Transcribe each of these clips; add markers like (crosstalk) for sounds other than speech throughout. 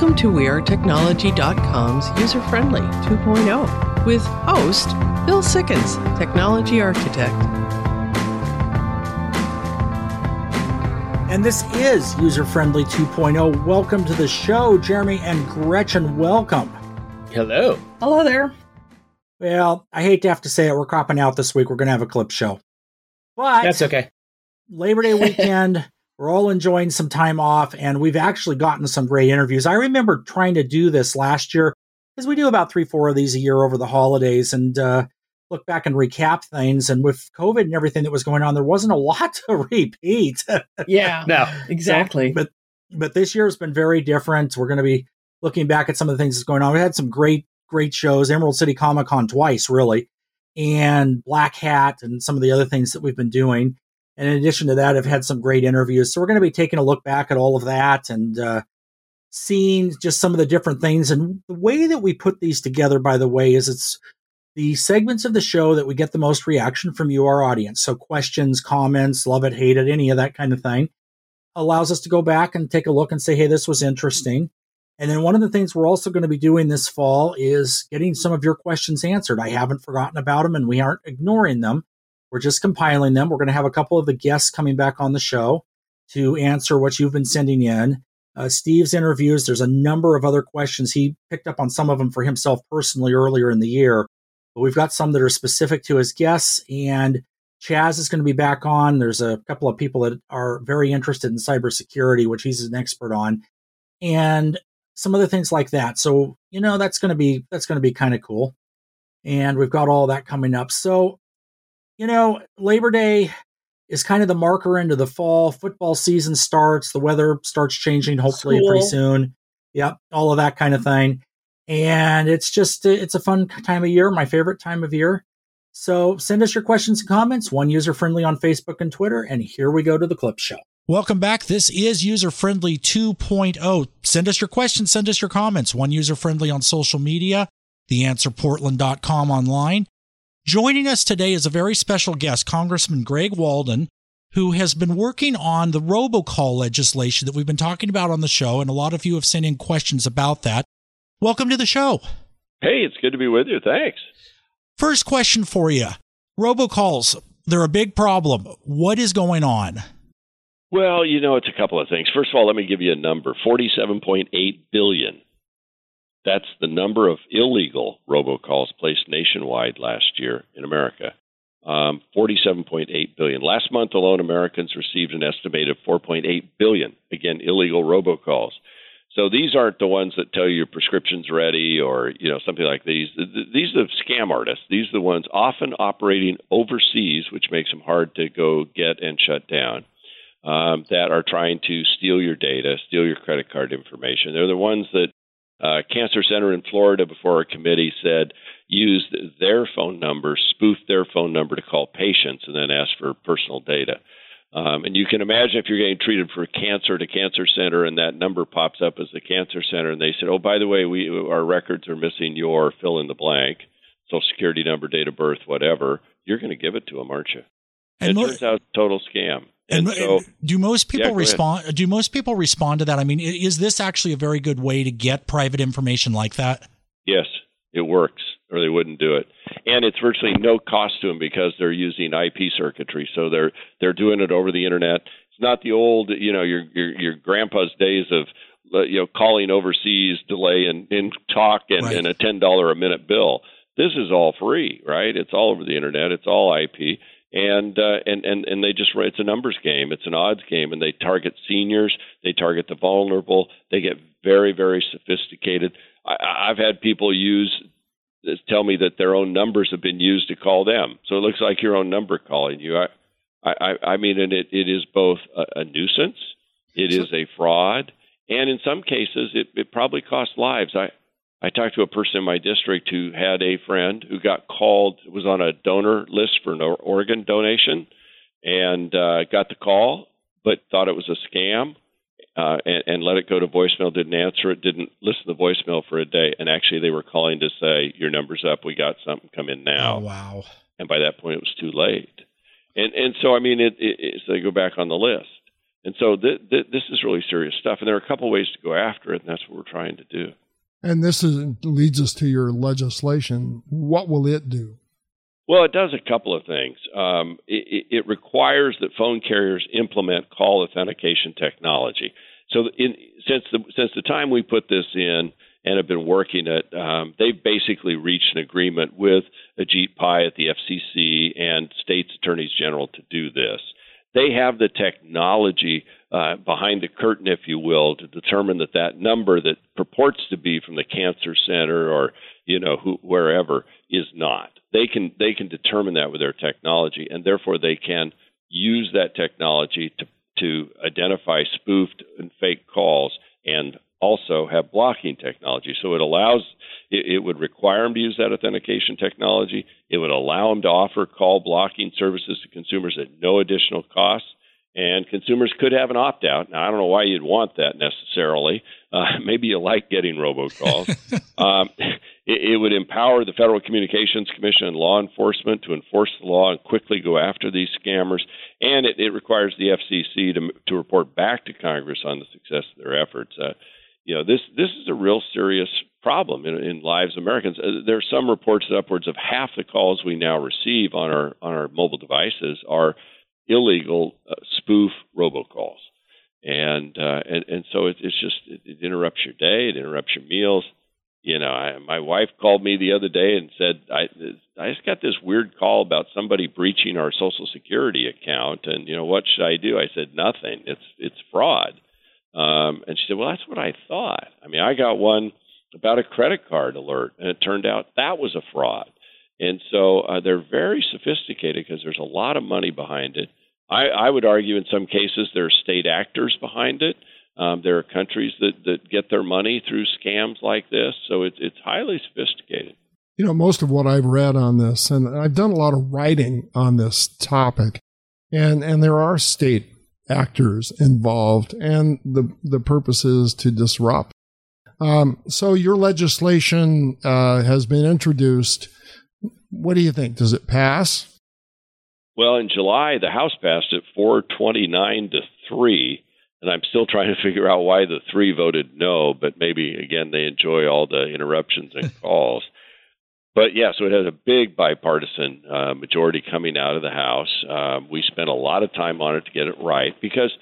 Welcome to WeAreTechnology.com's user friendly 2.0 with host Bill Sikkens, Technology Architect. And this is User Friendly 2.0. Welcome to the show, Jeremy and Gretchen. Welcome. Hello. Hello there. Well, I hate to have to say it. We're cropping out this week. We're going to have a clip show. But that's okay. Labor Day weekend, we're all enjoying some time off, and we've actually gotten some great interviews. I remember trying to do this last year because we do about three, four of these a year over the holidays and uh, look back and recap things. And with COVID and everything that was going on, there wasn't a (laughs) lot to repeat. yeah, (laughs) no, exactly. So, but but this year has been very different. We're going to be looking back at some of the things that's going on. We had some great great shows, Emerald City Comic Con twice, really, and Black Hat, and some of the other things that we've been doing. And in addition to that, I've had some great interviews. So we're going to be taking a look back at all of that and uh, seeing just some of the different things. And the way that we put these together, by the way, is it's the segments of the show that we get the most reaction from you, our audience. So questions, comments, love it, hate it, any of that kind of thing allows us to go back and take a look and say, hey, this was interesting. And then one of the things we're also going to be doing this fall is getting some of your questions answered. I haven't forgotten about them and we aren't ignoring them. We're just compiling them. We're going to have a couple of the guests coming back on the show to answer what you've been sending in. Uh, Steve's interviews, there's a number of other questions. He picked up on some of them for himself personally earlier in the year, but we've got some that are specific to his guests. And Chaz is going to be back on. There's a couple of people that are very interested in cybersecurity, which he's an expert on. And some other things like that. So, you know, that's going to be that's going to be kind of cool. And we've got all that coming up. So, you know, Labor Day is kind of the marker into the fall. Football season starts, the weather starts changing hopefully School. pretty soon. Yep, all of that kind of mm-hmm. thing. And it's just it's a fun time of year, my favorite time of year. So, send us your questions and comments, one user friendly on Facebook and Twitter, and here we go to the clip show. Welcome back. This is User Friendly 2.0. Send us your questions, send us your comments. One user friendly on social media, theanswerportland.com online. Joining us today is a very special guest, Congressman Greg Walden, who has been working on the robocall legislation that we've been talking about on the show, and a lot of you have sent in questions about that. Welcome to the show. Hey, it's good to be with you. Thanks. First question for you robocalls, they're a big problem. What is going on? Well, you know, it's a couple of things. First of all, let me give you a number 47.8 billion. That's the number of illegal robocalls placed nationwide last year in America. Um, 47.8 billion. Last month alone, Americans received an estimated 4.8 billion, again, illegal robocalls. So these aren't the ones that tell you your prescription's ready or you know something like these. These are the scam artists. These are the ones often operating overseas, which makes them hard to go get and shut down um, that are trying to steal your data, steal your credit card information. They're the ones that uh, Cancer Center in Florida, before a committee, said used their phone number, spoofed their phone number to call patients, and then ask for personal data. Um, and you can imagine if you're getting treated for cancer at a cancer center, and that number pops up as the cancer center, and they said, "Oh, by the way, we our records are missing your fill in the blank, social security number, date of birth, whatever." You're going to give it to them, aren't you? And it turns out total scam. And, and so, do most people yeah, respond? Ahead. Do most people respond to that? I mean, is this actually a very good way to get private information like that? Yes, it works, or they wouldn't do it. And it's virtually no cost to them because they're using IP circuitry, so they're they're doing it over the internet. It's not the old, you know, your your, your grandpa's days of you know calling overseas, delay and in talk and, right. and a ten dollar a minute bill. This is all free, right? It's all over the internet. It's all IP and uh, and and and they just it's a numbers game. It's an odds game, and they target seniors. They target the vulnerable. They get very very sophisticated. I, I've had people use tell me that their own numbers have been used to call them. So it looks like your own number calling you. I I, I mean, and it, it is both a, a nuisance. It is a fraud, and in some cases, it, it probably costs lives. I I talked to a person in my district who had a friend who got called, was on a donor list for an organ donation, and uh, got the call, but thought it was a scam, uh, and, and let it go to voicemail. Didn't answer it. Didn't listen to the voicemail for a day, and actually they were calling to say your number's up. We got something. Come in now. Oh, wow. And by that point, it was too late. And and so I mean, it, it, it so they go back on the list. And so th- th- this is really serious stuff. And there are a couple ways to go after it, and that's what we're trying to do. And this is, leads us to your legislation. What will it do? Well, it does a couple of things. Um, it, it, requires that phone carriers implement call authentication technology. So, in, since the since the time we put this in and have been working it, um, they've basically reached an agreement with Ajit Pai at the FCC and states attorneys general to do this. They have the technology uh, behind the curtain, if you will, to determine that that number that purports to be from the cancer center or you know who, wherever is not. They can they can determine that with their technology, and therefore they can use that technology to to identify spoofed and fake calls and also have blocking technology. So it allows, it, it, would require them to use that authentication technology. It would allow them to offer call blocking services to consumers at no additional cost and consumers could have an opt out. Now, I don't know why you'd want that necessarily. Uh, (laughs) maybe you like getting robocalls. (laughs) um, it, it, would empower the Federal Communications Commission and law enforcement to enforce the law and quickly go after these scammers. And it, it requires the FCC to, to report back to Congress on the success of their efforts. Uh, you know, this this is a real serious problem in, in lives of Americans. Uh, there are some reports that upwards of half the calls we now receive on our on our mobile devices are illegal uh, spoof robocalls, and uh, and and so it, it's just it, it interrupts your day, it interrupts your meals. You know, I, my wife called me the other day and said, "I I just got this weird call about somebody breaching our Social Security account, and you know what should I do?" I said, "Nothing. It's it's fraud." Um, and she said, "Well, that's what I thought. I mean, I got one about a credit card alert, and it turned out that was a fraud." And so uh, they're very sophisticated because there's a lot of money behind it. I, I would argue in some cases there are state actors behind it. Um, there are countries that, that get their money through scams like this, so it's it's highly sophisticated. You know, most of what I've read on this, and I've done a lot of writing on this topic, and and there are state actors involved, and the the purpose is to disrupt. Um, so your legislation uh, has been introduced. What do you think? Does it pass? Well, in July, the House passed it 429 to 3. And I'm still trying to (laughs) figure out why the three voted no, but maybe, again, they enjoy all the interruptions and calls. But yeah, so it has a big bipartisan uh, majority coming out of the House. Um, we spent a lot of time on it to get it right because,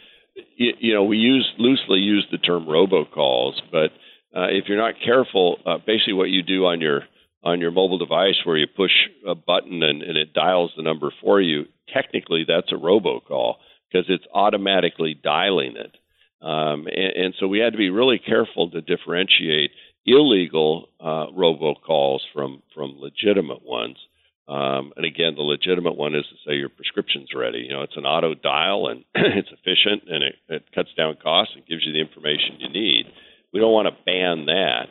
you, you know, we use loosely use the term robocalls, but uh, if you're not careful, uh, basically what you do on your on your mobile device where you push a button and, and it dials the number for you, technically that's a robocall because it's automatically dialing it. Um, and, and, so we had to be really careful to differentiate illegal uh, robocalls from from legitimate ones. Um, and again, the legitimate one is to say your prescription's ready. You know, it's an auto dial and (clears throat) it's efficient and it, it cuts down costs and gives you the information you need. We don't want to ban that.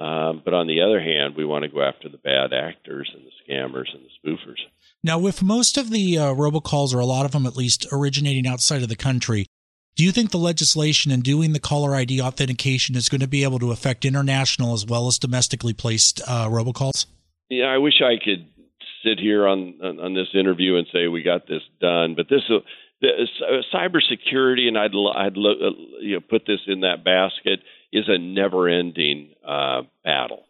Um, but on the other hand, we want to go after the bad actors and the scammers and the spoofers. Now, with most of the uh, robocalls, or a lot of them at least, originating outside of the country, do you think the legislation and doing the caller ID authentication is going to be able to affect international as well as domestically placed uh, robocalls? Yeah, I wish I could sit here on, on, on this interview and say we got this done, but this uh, uh, cybersecurity, and I'd I'd uh, you know, put this in that basket is a never-ending uh, battle.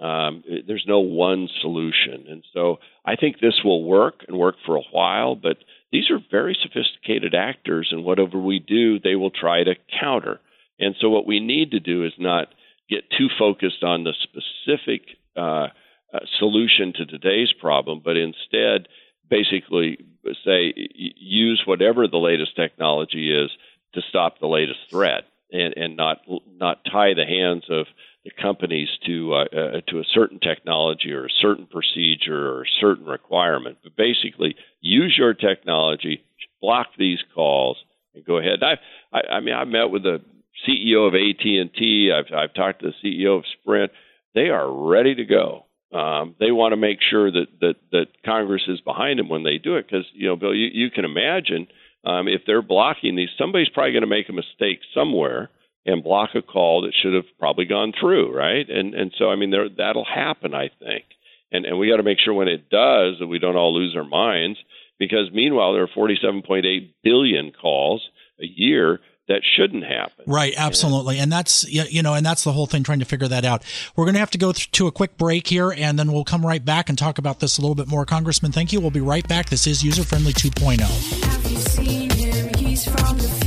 Um, there's no one solution, and so I think this will work and work for a while. But these are very sophisticated actors, and whatever we do, they will try to counter. And so what we need to do is not get too focused on the specific uh, uh, solution to today's problem, but instead basically say use whatever the latest technology is to stop the latest threat and, and not not tie the hands of the companies to uh, uh, to a certain technology or a certain procedure or a certain requirement. But basically, use your technology, block these calls, and go ahead. I I, I mean, I met with the CEO of AT and T. I've I've talked to the CEO of Sprint. They are ready to go. Um, they want to make sure that that that Congress is behind them when they do it because you know, Bill, you, you can imagine um, if they're blocking these, somebody's probably going to make a mistake somewhere and block a call that should have probably gone through, right? And and so I mean there, that'll happen, I think, and and we got to make sure when it does that we don't all lose our minds because meanwhile there are 47.8 billion calls a year that shouldn't happen. Right, absolutely. And that's you know, and that's the whole thing trying to figure that out. We're going to have to go to a quick break here and then we'll come right back and talk about this a little bit more. Congressman, thank you. We'll be right back. This is User Friendly 2.0.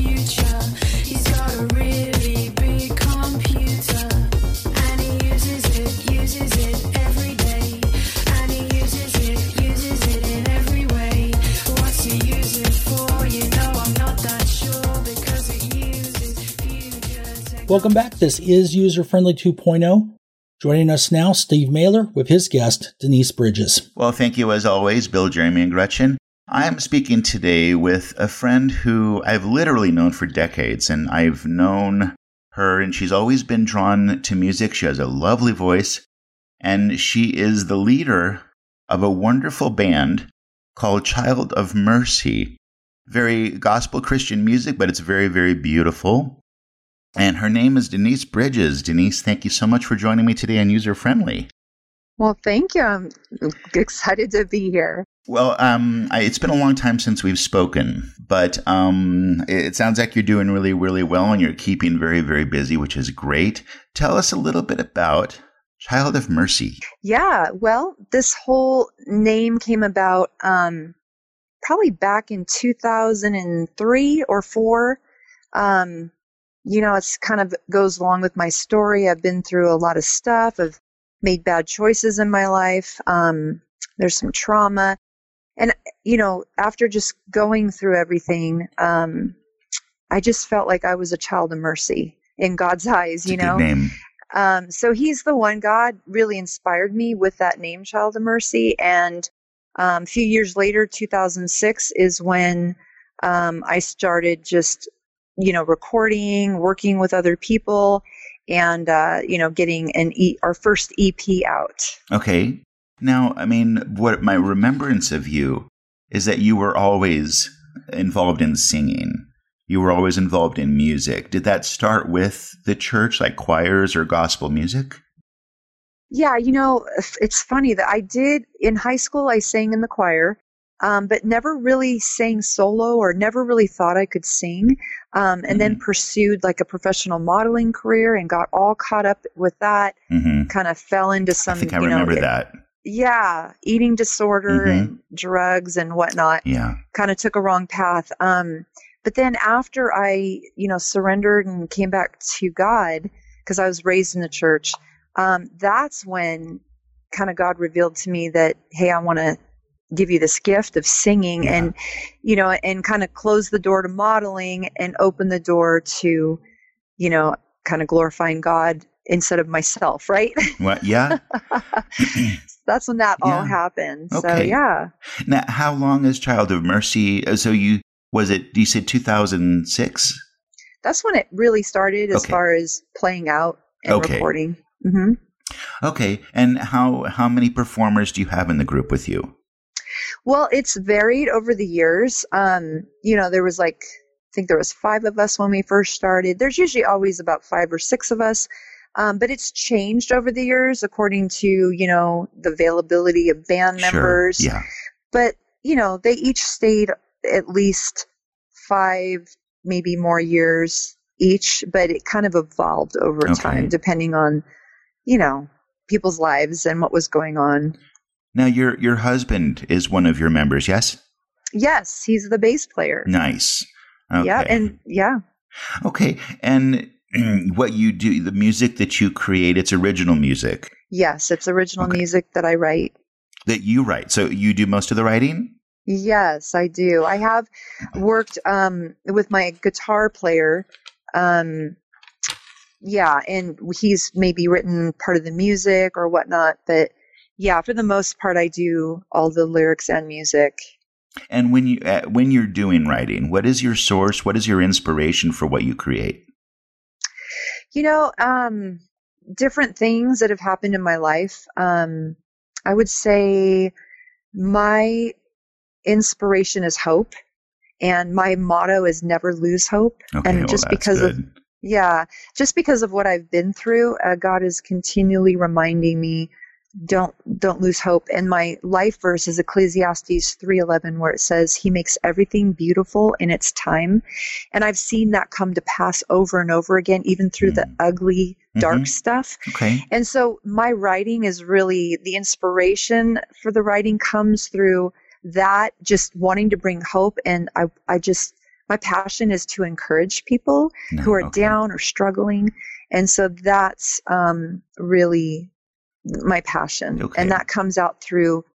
Welcome back. This is User Friendly 2.0. Joining us now, Steve Mailer with his guest, Denise Bridges. Well, thank you as always, Bill, Jeremy, and Gretchen. I am speaking today with a friend who I've literally known for decades, and I've known her, and she's always been drawn to music. She has a lovely voice, and she is the leader of a wonderful band called Child of Mercy. Very gospel Christian music, but it's very, very beautiful. And her name is Denise Bridges. Denise, thank you so much for joining me today on User Friendly. Well, thank you. I'm excited to be here. Well, um, I, it's been a long time since we've spoken, but um, it, it sounds like you're doing really, really well and you're keeping very, very busy, which is great. Tell us a little bit about Child of Mercy. Yeah, well, this whole name came about um, probably back in 2003 or four. Um, you know, it's kind of goes along with my story. I've been through a lot of stuff. I've made bad choices in my life. Um, there's some trauma. And, you know, after just going through everything, um, I just felt like I was a child of mercy in God's (laughs) eyes, you know? Um, so he's the one God really inspired me with that name, Child of Mercy. And um, a few years later, 2006, is when um, I started just you know, recording, working with other people, and uh, you know, getting an e- our first EP out. Okay. Now, I mean, what my remembrance of you is that you were always involved in singing. You were always involved in music. Did that start with the church, like choirs or gospel music? Yeah, you know, it's funny that I did in high school, I sang in the choir um, but never really sang solo or never really thought I could sing. Um, and mm-hmm. then pursued like a professional modeling career and got all caught up with that. Mm-hmm. Kind of fell into some. I think I remember know, that. Yeah, eating disorder mm-hmm. and drugs and whatnot. Yeah, kind of took a wrong path. Um, but then after I, you know, surrendered and came back to God because I was raised in the church, um, that's when kind of God revealed to me that, hey, I want to give you this gift of singing yeah. and you know and kind of close the door to modeling and open the door to you know kind of glorifying god instead of myself right what yeah (laughs) that's when that yeah. all happened okay. so yeah now how long is child of mercy uh, so you was it you said 2006 that's when it really started as okay. far as playing out and okay. recording mm-hmm. okay and how how many performers do you have in the group with you well, it's varied over the years. Um, you know, there was like, I think there was five of us when we first started. There's usually always about five or six of us. Um, but it's changed over the years according to, you know, the availability of band sure. members. Yeah. But, you know, they each stayed at least five, maybe more years each, but it kind of evolved over okay. time depending on, you know, people's lives and what was going on. Now, your your husband is one of your members, yes? Yes, he's the bass player. Nice. Okay. Yeah, and yeah. Okay, and (clears throat) what you do, the music that you create, it's original music. Yes, it's original okay. music that I write. That you write. So you do most of the writing? Yes, I do. I have worked um, with my guitar player. Um, yeah, and he's maybe written part of the music or whatnot, but yeah, for the most part, I do all the lyrics and music. And when you uh, when you're doing writing, what is your source? What is your inspiration for what you create? You know, um, different things that have happened in my life. Um, I would say my inspiration is hope, and my motto is never lose hope. Okay, and well, just because good. of yeah, just because of what I've been through, uh, God is continually reminding me don't don't lose hope and my life verse is ecclesiastes 3.11 where it says he makes everything beautiful in its time and i've seen that come to pass over and over again even through mm. the ugly dark mm-hmm. stuff okay and so my writing is really the inspiration for the writing comes through that just wanting to bring hope and i i just my passion is to encourage people no, who are okay. down or struggling and so that's um, really my passion. Okay. And that comes out through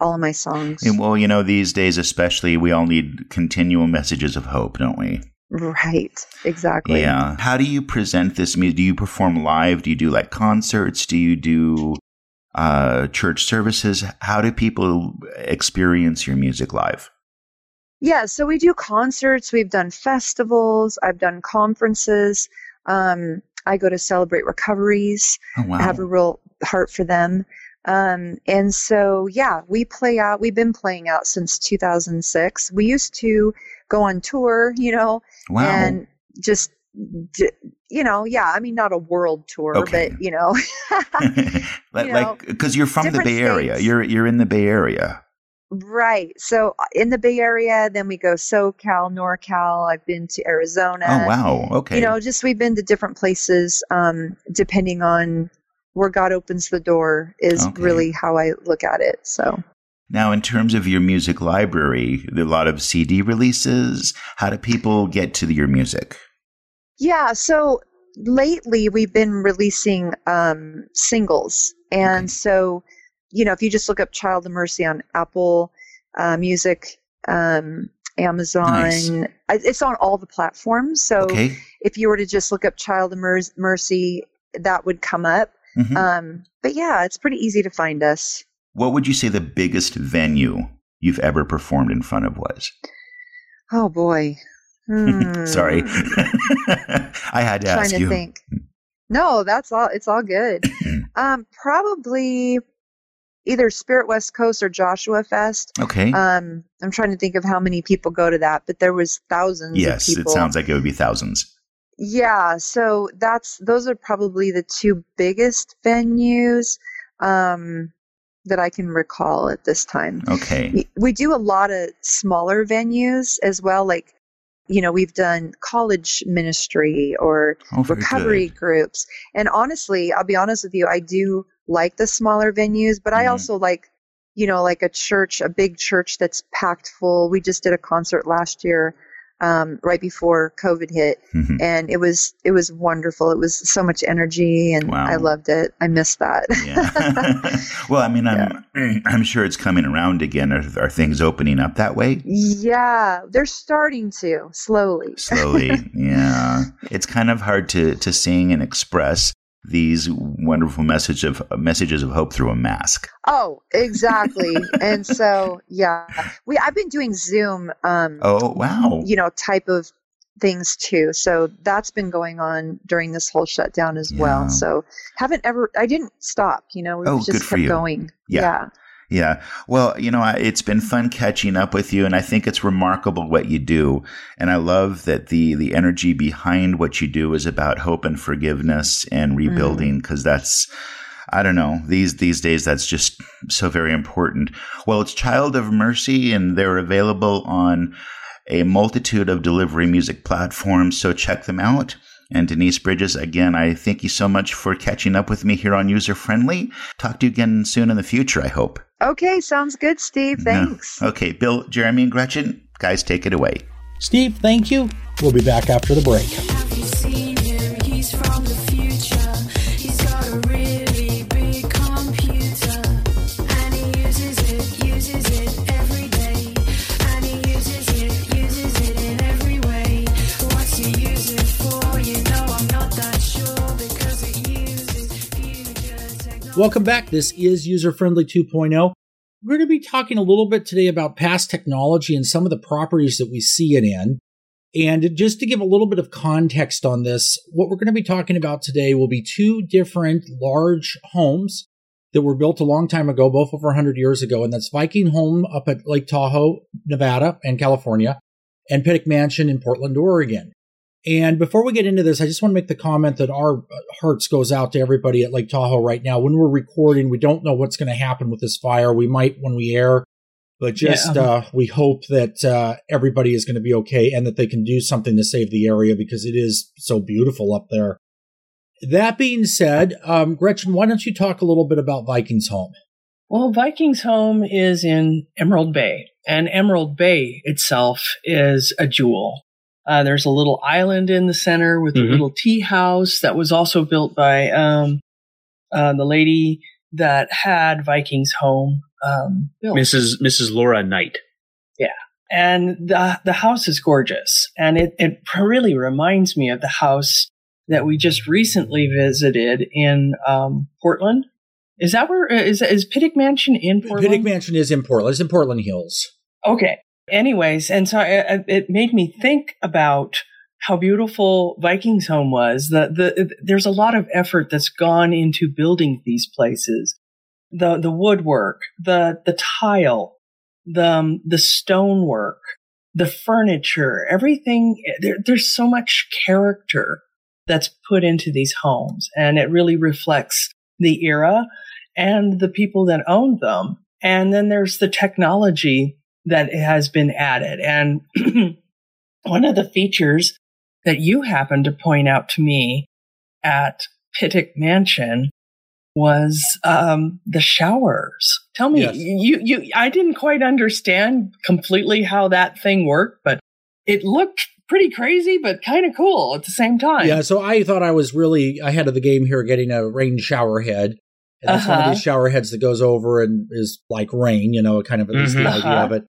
all of my songs. And well, you know, these days especially, we all need continual messages of hope, don't we? Right, exactly. Yeah. How do you present this music? Do you perform live? Do you do like concerts? Do you do uh, church services? How do people experience your music live? Yeah, so we do concerts, we've done festivals, I've done conferences. Um, I go to celebrate recoveries. Oh, wow. I have a real heart for them. Um, and so, yeah, we play out. We've been playing out since 2006. We used to go on tour, you know, wow. and just, you know, yeah. I mean, not a world tour, okay. but you know, (laughs) (laughs) like because you are from the Bay Area. You're you're in the Bay Area. Right. So uh, in the Bay Area, then we go SoCal, NorCal. I've been to Arizona. Oh wow. Okay. You know, just we've been to different places, um, depending on where God opens the door is okay. really how I look at it. So now, in terms of your music library, a lot of CD releases. How do people get to your music? Yeah. So lately, we've been releasing um, singles, and okay. so you know, if you just look up Child of Mercy on Apple uh, Music, um, Amazon, nice. it's on all the platforms. So okay. if you were to just look up Child of Mercy, that would come up. Mm-hmm. Um, but yeah, it's pretty easy to find us. What would you say the biggest venue you've ever performed in front of was? Oh boy. (laughs) Hmm. Sorry, (laughs) I had to Trying ask to you. Think. No, that's all. It's all good. (clears throat) um, probably either Spirit West Coast or Joshua Fest. Okay. Um, I'm trying to think of how many people go to that, but there was thousands. Yes, it sounds like it would be thousands. Yeah, so that's those are probably the two biggest venues um, that I can recall at this time. Okay. We, we do a lot of smaller venues as well, like you know we've done college ministry or oh, recovery good. groups and honestly i'll be honest with you i do like the smaller venues, but mm-hmm. I also like, you know, like a church, a big church that's packed full. We just did a concert last year, um, right before COVID hit, mm-hmm. and it was it was wonderful. It was so much energy, and wow. I loved it. I missed that. yeah. (laughs) well, I mean, I'm yeah. (clears throat) I'm sure it's coming around again. Are, are things opening up that way? Yeah, they're starting to slowly. slowly, (laughs) yeah. It's kind of hard to to sing and express these wonderful message of messages of hope through a mask. Oh, exactly. (laughs) and so, yeah, we I've been doing Zoom. Um, oh, wow. You know, type of things too. So that's been going on during this whole shutdown as yeah. well. So haven't ever. I didn't stop. You know, we oh, just kept going. yeah. yeah. Yeah. Well, you know, it's been fun catching up with you and I think it's remarkable what you do. And I love that the the energy behind what you do is about hope and forgiveness and rebuilding because mm. that's I don't know. These these days that's just so very important. Well, it's Child of Mercy and they're available on a multitude of delivery music platforms, so check them out. And Denise Bridges, again, I thank you so much for catching up with me here on User Friendly. Talk to you again soon in the future, I hope. Okay, sounds good, Steve. Thanks. No. Okay, Bill, Jeremy, and Gretchen, guys, take it away. Steve, thank you. We'll be back after the break. Welcome back. This is User Friendly 2.0. We're going to be talking a little bit today about past technology and some of the properties that we see it in. And just to give a little bit of context on this, what we're going to be talking about today will be two different large homes that were built a long time ago, both over 100 years ago. And that's Vikingsholm up at Lake Tahoe, Nevada and California, and Pittock Mansion in Portland, Oregon. And before we get into this, I just want to make the comment that our hearts goes out to everybody at Lake Tahoe right now. When we're recording, we don't know what's going to happen with this fire. We might when we air, but just yeah. uh, we hope that uh, everybody is going to be okay and that they can do something to save the area because it is so beautiful up there. That being said, um, Gretchen, why don't you talk a little bit about Vikingsholm? Well, Vikingsholm is in Emerald Bay, and Emerald Bay itself is a jewel. Uh, there's a little island in the center with mm-hmm. a little tea house that was also built by um, uh, the lady that had Vikingsholm um, built. Mrs. Mrs. Lora Knight. Yeah, and the the house is gorgeous, and it it really reminds me of the house that we just recently visited in um, Portland. Is that where is is Pittock Mansion in Portland? Pittock Mansion is in Portland. It's in Portland Hills. Okay, anyways, and so it, it made me think about how beautiful Vikingsholm was. The, the, there's a lot of effort that's gone into building these places. The, the woodwork, the, the tile, the, um, the stonework, the furniture, everything. There, there's so much character that's put into these homes and it really reflects the era and the people that owned them. And then there's the technology that has been added. And (clears throat) one of the features that you happened to point out to me at Pittock Mansion was um, the showers. Tell me, yes. you you I didn't quite understand completely how that thing worked, but it looked pretty crazy, but kind of cool at the same time. Yeah, so I thought I was really ahead of the game here, getting a rain shower head. And that's uh-huh. one of these uh-huh. shower heads that goes over and is like rain, you know, kind of at least mm-hmm. the idea uh-huh. of it.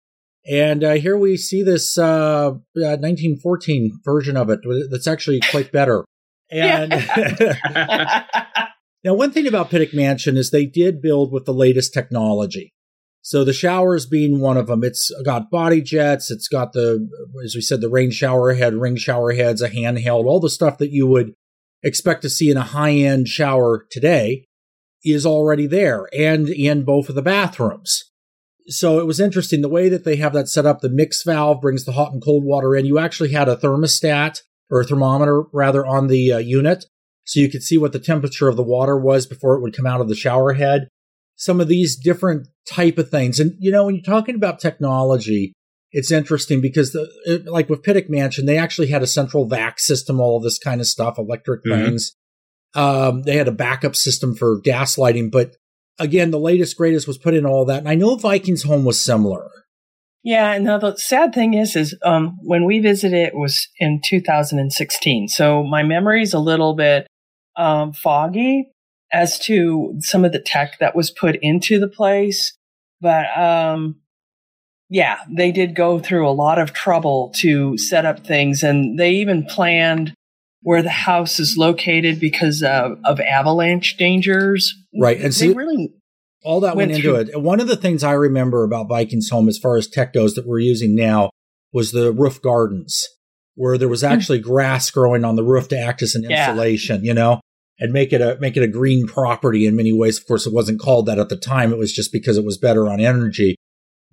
And uh, here we see this uh, 1914 version of it that's actually quite better. And (laughs) now, one thing about Pittock Mansion is they did build with the latest technology. So the showers being one of them, it's got body jets, it's got the, as we said, the rain shower head, ring shower heads, a handheld, all the stuff that you would expect to see in a high end shower today is already there and in both of the bathrooms so it was interesting the way that they have that set up. The mix valve brings the hot and cold water in. You actually had a thermostat or a thermometer rather on the uh, unit, so you could see what the temperature of the water was before it would come out of the shower head. Some of these different type of things, and you know, when you're talking about technology, it's interesting because the it, like with Pittock Mansion, they actually had a central vac system, all of this kind of stuff, electric mm-hmm. things. Um, they had a backup system for gas lighting, but again, the latest greatest was put in all that. And I know Vikingsholm was similar. Yeah, and now the sad thing is, is um, when we visited, it was in 2016. So my memory is a little bit um, foggy as to some of the tech that was put into the place. But um, yeah, they did go through a lot of trouble to set up things, and they even planned where the house is located because of, of avalanche dangers. Right. And see, really all that went, went into through- it. One of the things I remember about Vikingsholm, as far as tech goes, that we're using now was the roof gardens, where there was hmm. actually grass growing on the roof to act as an yeah. insulation, you know, and make it a make it a green property in many ways. Of course, it wasn't called that at the time. It was just because it was better on energy.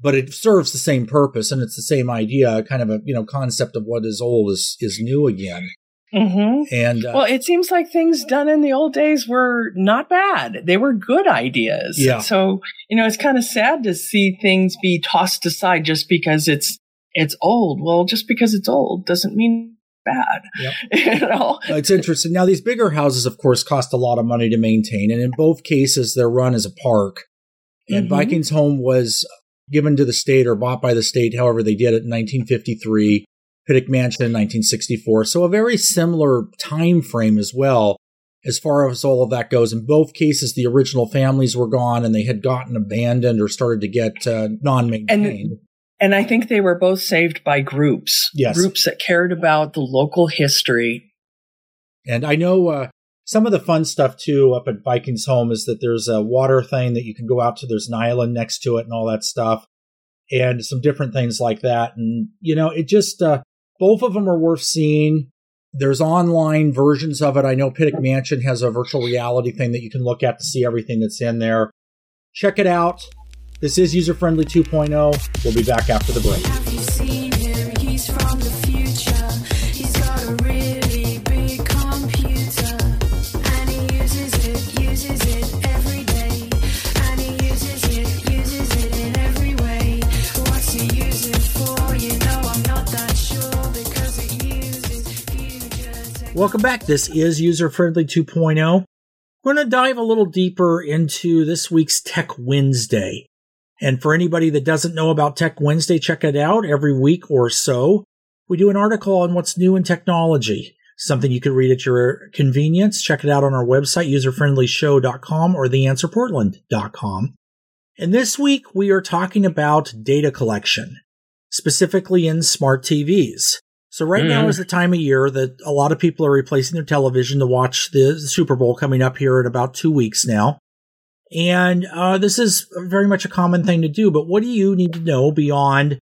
But it serves the same purpose, and it's the same idea, kind of a you know concept of what is old is is new again. Mm-hmm. And uh, well, it seems like things done in the old days were not bad. They were good ideas. Yeah. So you know, it's kind of sad to see things be tossed aside just because it's it's old. Well, just because it's old doesn't mean bad. Yep. (laughs) you know, it's interesting. Now, these bigger houses, of course, cost a lot of money to maintain, and in both cases, they're run as a park. And mm-hmm. Vikingsholm was given to the state or bought by the state, however they did it in 1953. Pittock Mansion in 1964. So a very similar time frame as well, as far as all of that goes. In both cases, the original families were gone and they had gotten abandoned or started to get uh, non-maintained. And, and I think they were both saved by groups, yes. groups that cared about the local history. And I know uh, some of the fun stuff too up at Vikingsholm is that there's a water thing that you can go out to. There's an island next to it and all that stuff, and some different things like that. And you know, it just uh, both of them are worth seeing. There's online versions of it. I know Pittock Mansion has a virtual reality thing that you can look at to see everything that's in there. Check it out. This is User Friendly 2.0. We'll be back after the break. Welcome back. This is User Friendly 2.0. We're going to dive a little deeper into this week's Tech Wednesday. And for anybody that doesn't know about Tech Wednesday, check it out every week or so. We do an article on what's new in technology, something you can read at your convenience. Check it out on our website, userfriendlyshow.com or theanswerportland.com. And this week we are talking about data collection, specifically in smart TVs. So right mm. now is the time of year that a lot of people are replacing their television to watch the Super Bowl coming up here in about two weeks now. And uh, this is very much a common thing to do. But what do you need to know beyond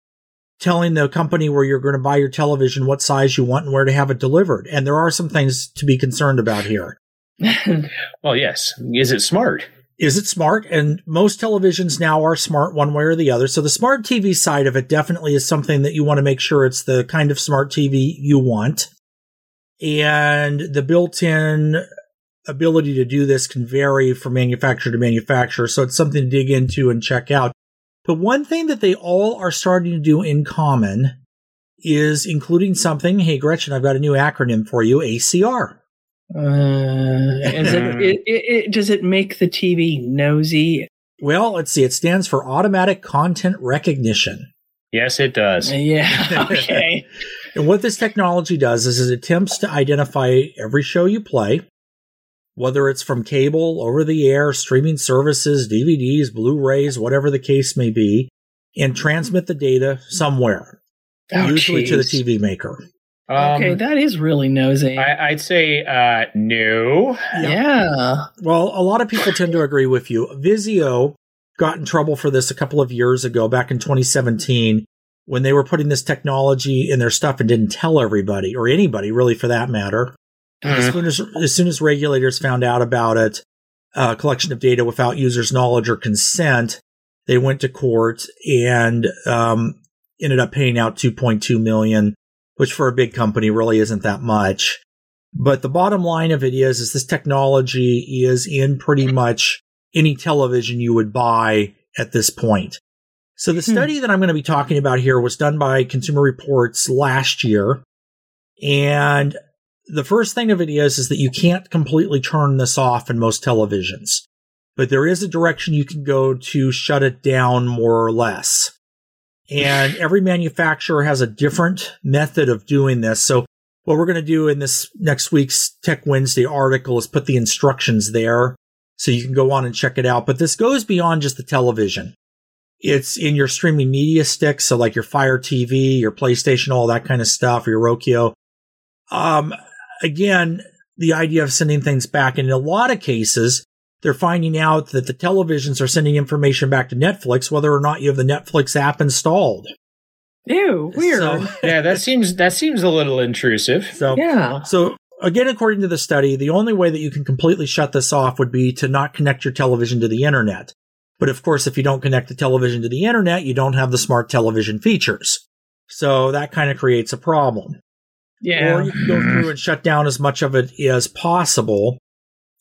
telling the company where you're going to buy your television what size you want and where to have it delivered? And there are some things to be concerned about here. (laughs) well, yes. Is it smart? Is it smart? And most televisions now are smart one way or the other. So the smart TV side of it definitely is something that you want to make sure it's the kind of smart TV you want. And the built in ability to do this can vary from manufacturer to manufacturer. So it's something to dig into and check out. But one thing that they all are starting to do in common is including something. Hey, Gretchen, I've got a new acronym for you ACR. Uh, (laughs) it, it, it, does it make the TV nosy? Well, let's see. It stands for Automatic Content Recognition. Yes, it does. Yeah. (laughs) Okay. and what this technology does is it attempts to identify every show you play, whether it's from cable, over the air, streaming services, DVDs, Blu rays, whatever the case may be, and transmit the data somewhere, oh, usually geez. to the TV maker. Um, okay, that is really nosy. I, would say uh, no. Yeah. Well, a lot of people tend to agree with you. Vizio got in trouble for this a couple of years ago, back in 2017, when they were putting this technology in their stuff and didn't tell everybody or anybody, really, for that matter. Mm. As, soon as, as soon as regulators found out about it, uh, collection of data without users' knowledge or consent, they went to court and um, ended up paying out 2.2 million which for a big company really isn't that much. But the bottom line of it is, is this technology is in pretty much any television you would buy at this point. So the hmm. study that I'm going to be talking about here was done by Consumer Reports last year. And the first thing of it is, is that you can't completely turn this off in most televisions, but there is a direction you can go to shut it down more or less. And (laughs) every manufacturer has a different method of doing this. So what we're going to do in this next week's Tech Wednesday article is put the instructions there so you can go on and check it out. But this goes beyond just the television. It's in your streaming media sticks. So like your Fire TV, your PlayStation, all that kind of stuff, your Roku. Um, again, the idea of sending things back. And in a lot of cases, they're finding out that the televisions are sending information back to Netflix, whether or not you have the Netflix app installed. Ew, weird. So, (laughs) yeah, that seems that seems a little intrusive. So yeah. So again, according to the study, the only way that you can completely shut this off would be to not connect your television to the internet. But of course, if you don't connect the television to the internet, you don't have the smart television features. So that kind of creates a problem. Yeah. Or you can go through and shut down as much of it as possible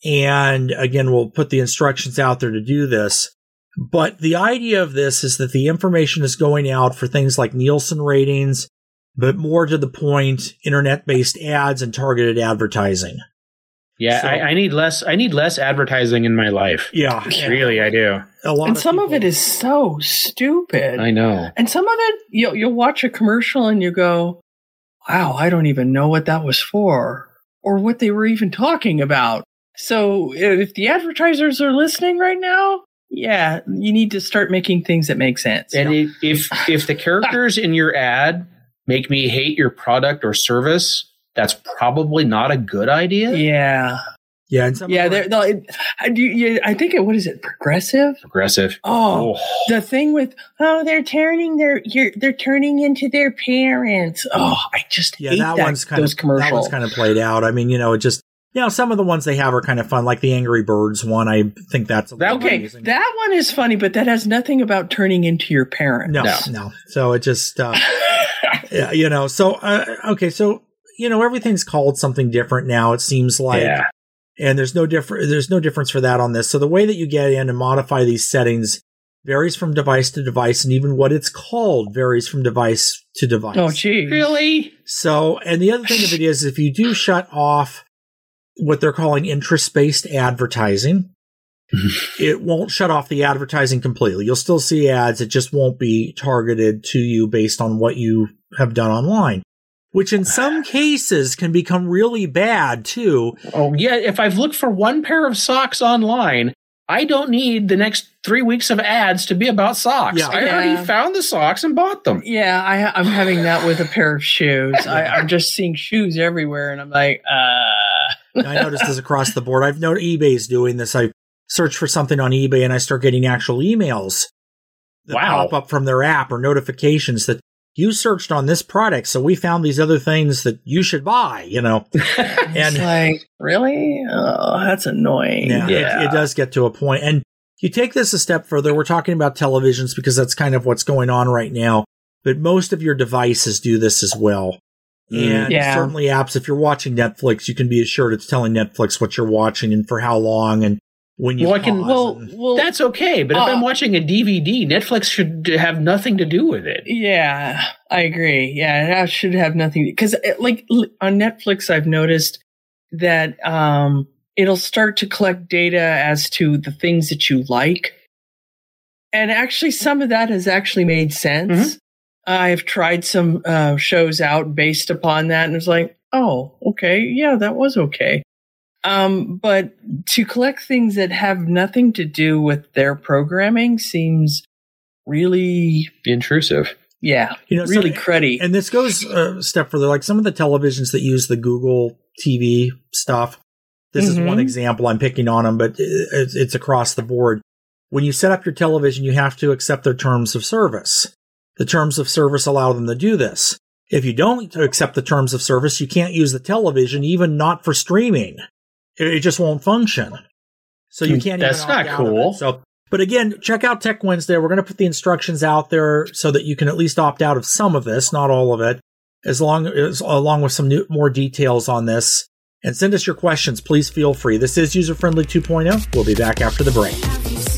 and again, we'll put the instructions out there to do this. But the idea of this is that the information is going out for things like Nielsen ratings, but more to the point, internet based ads and targeted advertising. Yeah, so, I, I, need less. I need less advertising in my life. Yeah, (laughs) really, I do. A lot, and of some people, of it is so stupid. I know. And some of it, you'll you'll watch a commercial and you go, "Wow, I don't even know what that was for, or what they were even talking about." So if the advertisers are listening right now, yeah, you need to start making things that make sense. And you know? if if the characters in your ad make me hate your product or service, that's probably not a good idea. Yeah. Yeah, yeah. They're, no, it, I, do, I think it. What is it? Progressive. Progressive. Oh, oh, the thing with oh, they're turning their you're, they're turning into their parents. Oh, I just yeah. that, that, one's kind those of commercials. That one's kind of played out. I mean, you know, it just you know, some of the ones they have are kind of fun, like the Angry Birds one. I think that's okay. Amazing. That one is funny, but that has nothing about turning into your parent. No, no. no. So it just, uh, (laughs) yeah, you know, so uh, okay, so you know, everything's called something different now. It seems like, yeah. and there's no different. There's no difference for that on this. So the way that you get in and modify these settings varies from device to device, and even what it's called varies from device to device. Oh, gee. Really? So, and the other thing of it is, if you do shut off what they're calling interest based advertising, (laughs) it won't shut off the advertising completely. You'll still see ads. It just won't be targeted to you based on what you have done online, which in some (sighs) cases can become really bad too. Oh, yeah. If I've looked for one pair of socks online, I don't need the next three weeks of ads to be about socks. Yeah. I Yeah. already found the socks and bought them. Yeah, I, I'm having that with a pair of (laughs) shoes. I, I'm just seeing shoes everywhere, and I'm like, uh. I noticed this across the board. I've noticed eBay's doing this. I search for something on eBay and I start getting actual emails that Wow. pop up from their app or notifications that you searched on this product, so we found these other things that you should buy. You know, (laughs) It's and like, really? Oh, that's annoying. yeah, Yeah. It, it does get to a point. And you take this a step further. We're talking about televisions because that's kind of what's going on right now. But most of your devices do this as well. And Yeah. certainly apps, if you're watching Netflix, you can be assured it's telling Netflix what you're watching and for how long and when you Well, I can- pause well, and- well, That's okay. But if Uh, I'm watching a DVD, Netflix should have nothing to do with it. Yeah, I agree. Yeah, that should have nothing because, like, on Netflix, I've noticed that um, it'll start to collect data as to the things that you like, and actually, some of that has actually made sense. I've tried some uh, shows out based upon that, and it's like, oh, okay, yeah, that was okay. Um, but to collect things that have nothing to do with their programming seems really Intrusive. yeah, You know, so- really cruddy. And this goes a step further. Like some of the televisions that use the Google TV stuff. This is Mhm. one example I'm picking on them, but it's, it's across the board. When you set up your television, you have to accept their terms of service. The terms of service allow them to do this. If you don't accept the terms of service, you can't use the television, even not for streaming. It, just won't function. So you hmm, can't. That's even not opt out of it. cool. So, but again, check out Tech Wednesday. We're going to put the instructions out there so that you can at least opt out of some of this, not all of it, as long as along with some new, more details on this. And send us your questions. Please feel free. This is User Friendly 2.0. We'll be back after the break.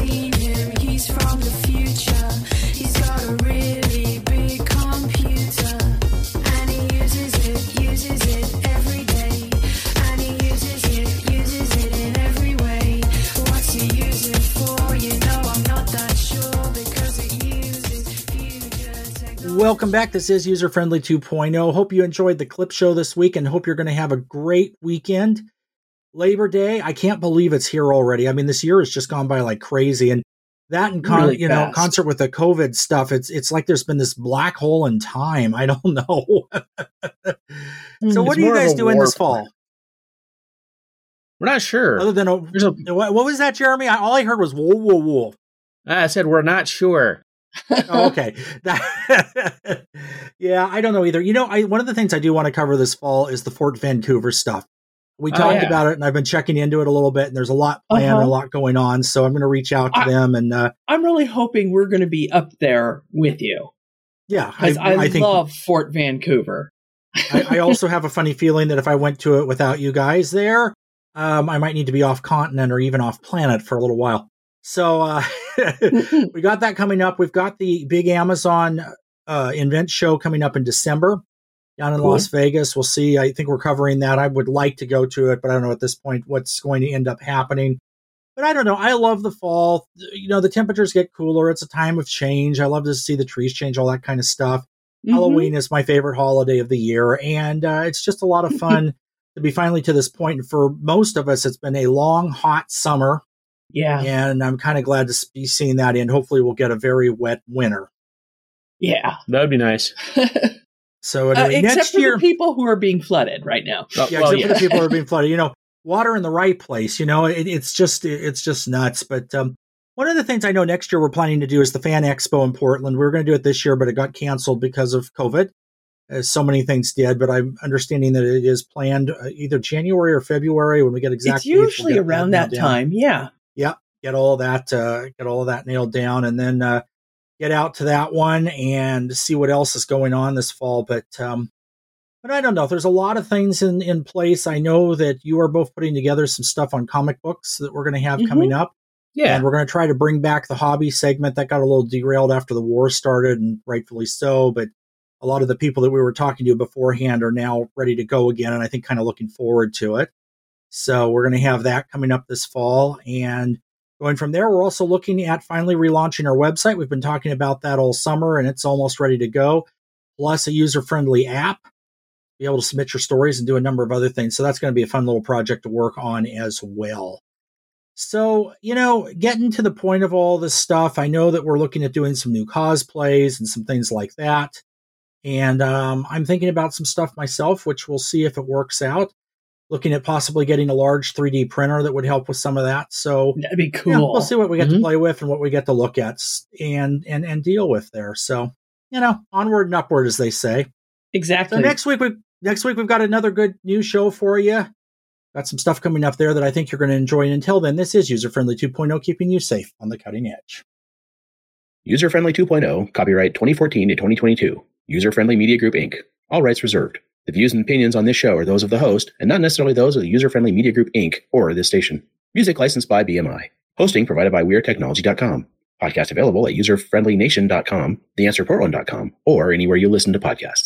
Welcome back. This is User Friendly 2.0. Hope you enjoyed the clip show this week and hope you're going to have a great weekend. Labor Day, I can't believe it's here already. I mean, this year has just gone by like crazy. And that and con- Really you know, concert with the COVID stuff, it's it's like there's been this black hole in time. I don't (laughs) know. Hmm, so It's what are you guys doing this fall? We're not sure. Other than a, a, what, what was that, Jeremy? I, all I heard was whoa, whoa, whoa. I said we're not sure. Oh, (laughs) okay. That- (laughs) yeah, I don't know either. You know, I one of the things I do want to cover this fall is the Fort Vancouver stuff. We Oh, talked yeah. about it, and I've been checking into it a little bit, and there's a lot planned, Uh-huh. a lot going on. So I'm going to reach out to I- them, and uh, I'm really hoping we're going to be up there with you yeah, I, I, I think love Fort Vancouver. I, I also (laughs) have a funny feeling that if I went to it without you guys there, um, I might need to be off continent or even off planet for a little while. So uh, we got that coming up. We've got the big Amazon uh, Invent show coming up in December down in Cool. Las Vegas. We'll see. I think we're covering that. I would like to go to it, but I don't know at this point what's going to end up happening. But I don't know. I love the fall. You know, the temperatures get cooler. It's a time of change. I love to see the trees change, all that kind of stuff. Mhm. Halloween is my favorite holiday of the year, and uh, it's just a lot of (laughs) fun to be finally to this point. And for most of us, it's been a long, hot summer, Yeah, and I'm kind of glad to be seeing that end. Hopefully, we'll get a very wet winter. yeah. That would be nice. (laughs) So Uh, anyway, except next for year, the people who are being flooded right now. Oh, yeah, well, except for the people who are (laughs) being flooded. You know, water in the right place. You know, it, it's just it's just nuts. But um, one of the things I know next year we're planning to do is the Fan Expo in Portland. We were going to do it this year, but it got canceled because of COVID. As so many things did, but I'm understanding that it is planned uh, either January or February when we get exactly. it's dates, we'll usually get around nailed that time. Yeah. Get all that, uh, get all of that nailed down, and then uh, get out to that one and see what else is going on this fall. But um, but I don't know. There's a lot of things in in place. I know that you are both putting together some stuff on comic books that we're going to have Mhm. coming up. Yeah. And we're going to try to bring back the hobby segment that got a little derailed after the war started, and rightfully so. But a lot of the people that we were talking to beforehand are now ready to go again, and I think kind of looking forward to it. So we're going to have that coming up this fall. And going from there, we're also looking at finally relaunching our website. We've been talking about that all summer, and it's almost ready to go, plus a user friendly app. Be able to submit your stories and do a number of other things. So that's going to be a fun little project to work on as well. So, you know, getting to the point of all this stuff, I know that we're looking at doing some new cosplays and some things like that. And um, I'm thinking about some stuff myself, which we'll see if it works out. Looking at possibly getting a large 3D printer that would help with some of that. So That'd be cool. yeah, we'll see what we get Mhm. to play with and what we get to look at and and and deal with there. So you know, onward and upward, as they say. Exactly. So next week we next week we've got another good new show for you. Got some stuff coming up there that I think you're going to enjoy. And until then, this is user friendly 2.0, keeping you safe on the cutting edge. User Friendly 2.0, copyright 2014 to 2022. User Friendly Media Group Inc. All rights reserved. The views and opinions on this show are those of the host and not necessarily those of the User Friendly Media Group Inc. or this station. Music licensed by BMI. Hosting provided by WeareTechnology.com. Podcast available at userfriendlynation.com, theanswerportland.com, or anywhere you listen to podcasts.